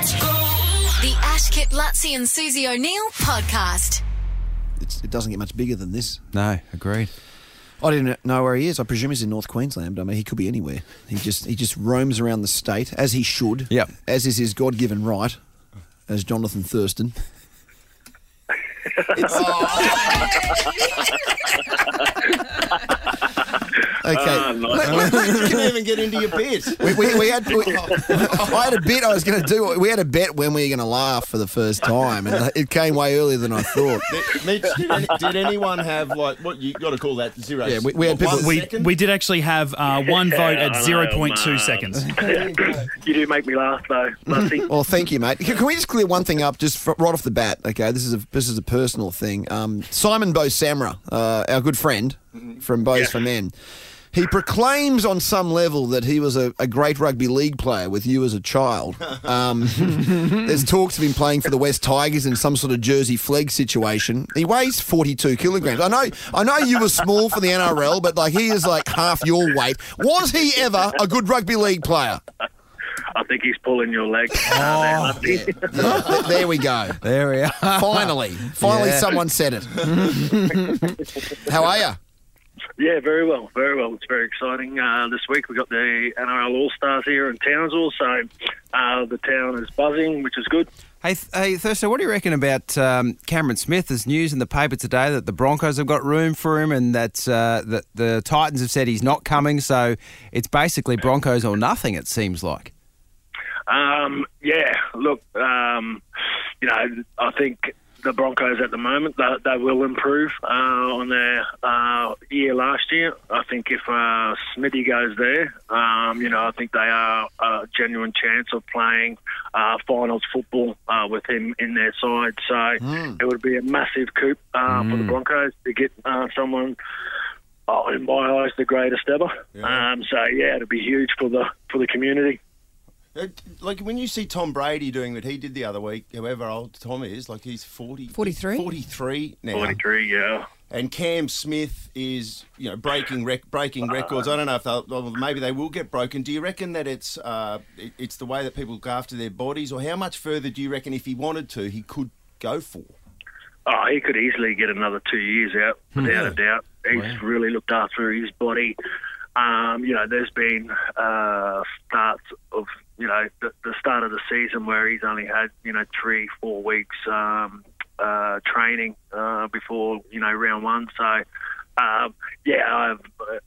The Ash Kip Luttsy and Susie O'Neill podcast. It's, it doesn't get much bigger than this. No, agreed. I didn't know where he is. I presume he's in North Queensland. I mean, he could be anywhere. He just he just roams around the state as he should. Yep. As is his God given right, as Johnathan Thurston. Oh. Okay. Ah, nice. Let- let- let- can even get into your bit. we, we, we had, we, I had a bit I was going to do. We had a bet when we were going to laugh for the first time, and it came way earlier than I thought. Mitch, did, any, did anyone have like what you got to call that zero? Yeah, we- we had people- one We, second? we did actually have uh, one vote I at know, 0.2 seconds. you do make me laugh though, Luttsy. Well, thank you, mate. Can, can we just clear one thing up, just fr- right off the bat? Okay, this is a this is a personal thing. Um, Simon Bo Samra, uh, our good friend from Bows Yes. for Men, he proclaims on some level that he was a, a great rugby league player with you as a child. Um, there's talks of him playing for the West Tigers in some sort of Jersey flag situation. He weighs 42 kilograms. I know, I know you were small for the NRL, but like he is like half your weight. Was he ever a good rugby league player? I think he's pulling your leg. Oh, Th- there we go. There we are. Finally, finally, Yeah. someone said it. How are you? Yeah, very well, very well. It's very exciting. Uh, this week we got the NRL All Stars here in Townsville, so uh, the town is buzzing, which is good. Hey, th- hey, Thursday, what do you reckon about um, Cameron Smith? There's news in the paper today that the Broncos have got room for him and that, uh, that the Titans have said he's not coming. So it's basically Broncos or nothing, it seems like. Um, yeah, look, um, you know, I think the Broncos at the moment they, they will improve uh, on their uh, year last year. I think if uh, Smithy goes there, um, you know, I think they are a genuine chance of playing uh, finals football uh, with him in their side. So it would be a massive coup uh, for the Broncos to get uh, someone. Oh, in my eyes, the greatest ever. Um, so yeah, it'd be huge for the for the community. Uh, like when you see Tom Brady doing what he did the other week, however old Tom is, like he's 40, 43? 43 now. 43, yeah. And Cam Smith is, you know, breaking rec- breaking records. I don't know if they'll, well, maybe they will get broken. Do you reckon that it's uh, it- it's the way that people look after their bodies, or how much further do you reckon if he wanted to, he could go for? Oh, he could easily get another two years out, without a doubt. He's really looked after his body. Um, you know, there's been uh, starts of, you know, the, the start of the season where he's only had, you know, three, four weeks um, uh, training uh, before, you know, round one. So, um, yeah, I've, uh,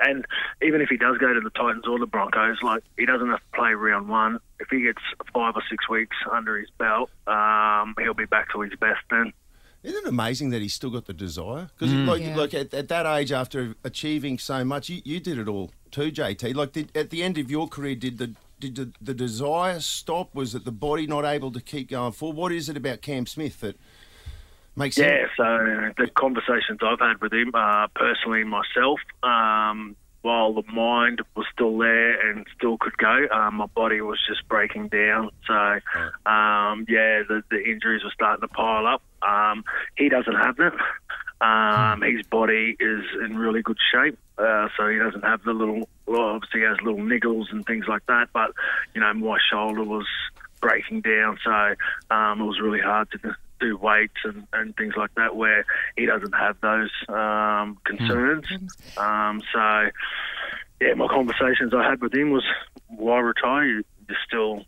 and even if he does go to the Titans or the Broncos, like he doesn't have to play round one. If he gets five or six weeks under his belt, um, he'll be back to his best then. Isn't it amazing that he's still got the desire? Because Mm. like, Yeah. like at, at that age, after achieving so much, you, you did it all too, JT. Like did, at the end of your career, did the did the, the desire stop? Was it the body not able to keep going forward? What is it about Cam Smith that makes him? Yeah, so the conversations I've had with him, uh, personally myself, um, while the mind was still there and still could go, um, my body was just breaking down. So, um, yeah, the, the injuries were starting to pile up. Um, he doesn't have that. Um, his body is in really good shape, uh, so he doesn't have the little. Well, obviously, he has little niggles and things like that. But you know, my shoulder was breaking down, so um, it was really hard to do weights and, and things like that. Where he doesn't have those um, concerns. Um, so, yeah, my conversations I had with him was, "Why retire? You're still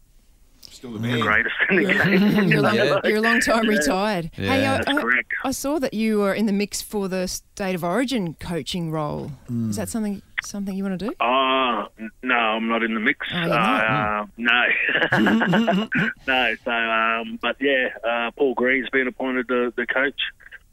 Still the the greatest in the game." You're, a long, Yeah. you're a long time retired. Hey, Yeah. I, That's I, correct. I saw that you were in the mix for the State of Origin coaching role. Is that something something you want to do? Oh, no, I'm not in the mix. Oh, not? Uh, no. no, so, um, but yeah, uh, Paul Green's been appointed the, the coach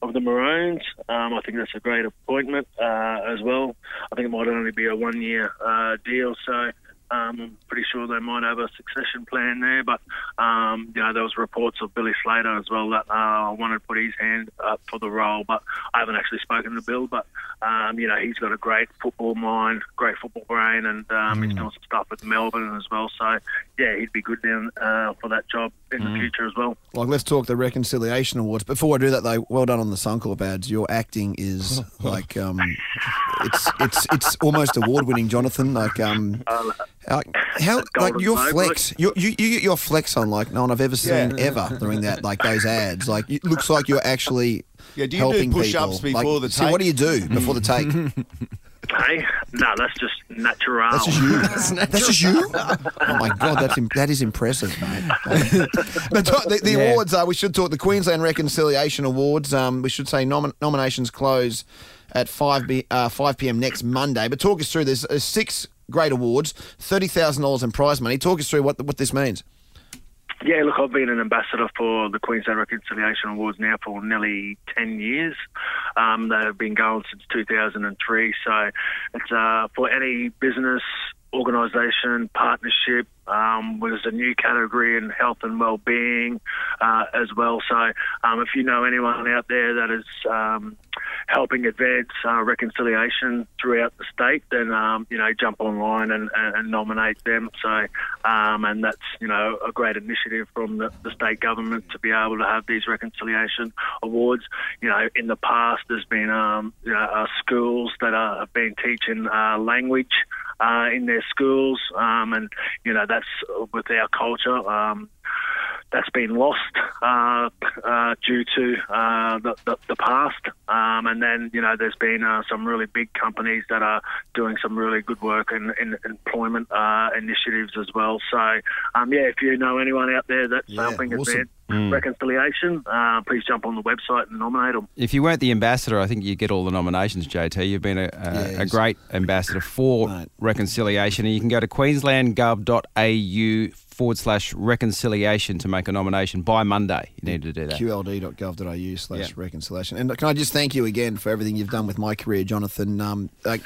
of the Maroons. Um, I think that's a great appointment uh, as well. I think it might only be a one year uh, deal, so um, I'm pretty sure they might have a succession plan there. But, um, you know, there was reports of Billy Slater as well that uh, wanted to put his hand up for the role, but I haven't actually spoken to Bill. But, um, you know, he's got a great football mind, great football brain, and um, he's doing some stuff with Melbourne as well. So, yeah, he'd be good down uh, for that job in the future as well. Like, let's talk the Reconciliation Awards. Before I do that, though, well done on the Suncorp ads. Your acting is like, um, it's it's it's almost award winning, Johnathan. Like, um, Like, how like your Globe, flex, you, you you get your flex on like no one I've ever seen ever doing that like those ads. Like it looks like you're actually Yeah, do you do helping push-ups people. before like, the so what do you do before the take? Hey, no, that's just natural. That's just you. That's just you. Oh my god, that's im- that is impressive, mate. but talk- the, the Yeah. awards, are. we should talk the Queensland Reconciliation Awards. Um, we should say nomin- nominations close at five b- uh, five pm next Monday. But talk us through. There's uh, six great awards, thirty thousand dollars in prize money. Talk us through what what this means. Yeah, look, I've been an ambassador for the Queensland Reconciliation Awards now for nearly 10 years. Um, they've been going since 2003. So it's uh, for any business, organisation, partnership. Um, there's a new category in health and well-being uh, as well. So um, if you know anyone out there that is um, helping advance uh, reconciliation throughout the state, then um, you know jump online and, and, nominate them. So um, and that's you know a great initiative from the, the state government to be able to have these reconciliation awards. You know, in the past there's been um, you know uh, schools that are, have been teaching uh, language uh, in their schools, um, and you know that's with our culture. That's been lost uh, uh, due to uh, the, the, the past. Um, and then, you know, there's been uh, some really big companies that are doing some really good work in, in employment uh, initiatives as well. So, um, yeah, if you know anyone out there that's Yeah, helping awesome. advance reconciliation, uh, please jump on the website and nominate them. If you weren't the ambassador, I think you get all the nominations, JT. You've been a, a, Yeah, a great ambassador for Right. reconciliation. And you can go to queenslandgov.au forward slash reconciliation to make a nomination by Monday. You need to do that. qld.gov.au slash Yeah. reconciliation. And can I just thank you again for everything you've done with my career, Johnathan? Um, like,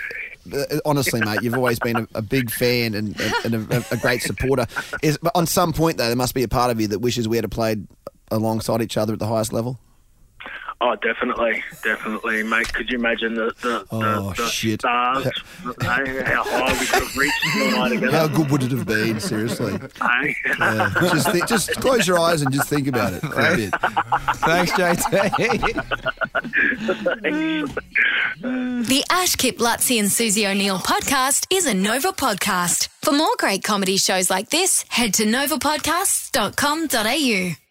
Uh, honestly, mate, you've always been a, a big fan and, and a, a great supporter. Is but on some point though, there must be a part of you that wishes we had played alongside each other at the highest level. Oh, definitely, definitely, mate. Could you imagine the the, Oh, the, the shit. stars? hey, how high we could have reached tonight together? How good would it have been? Seriously, Yeah. just thi- just close your eyes and just think about it for a bit. Thanks, JT. The Ash Kip Luttsy and Susie O'Neill podcast is a Nova podcast. For more great comedy shows like this, head to novapodcasts.com.au.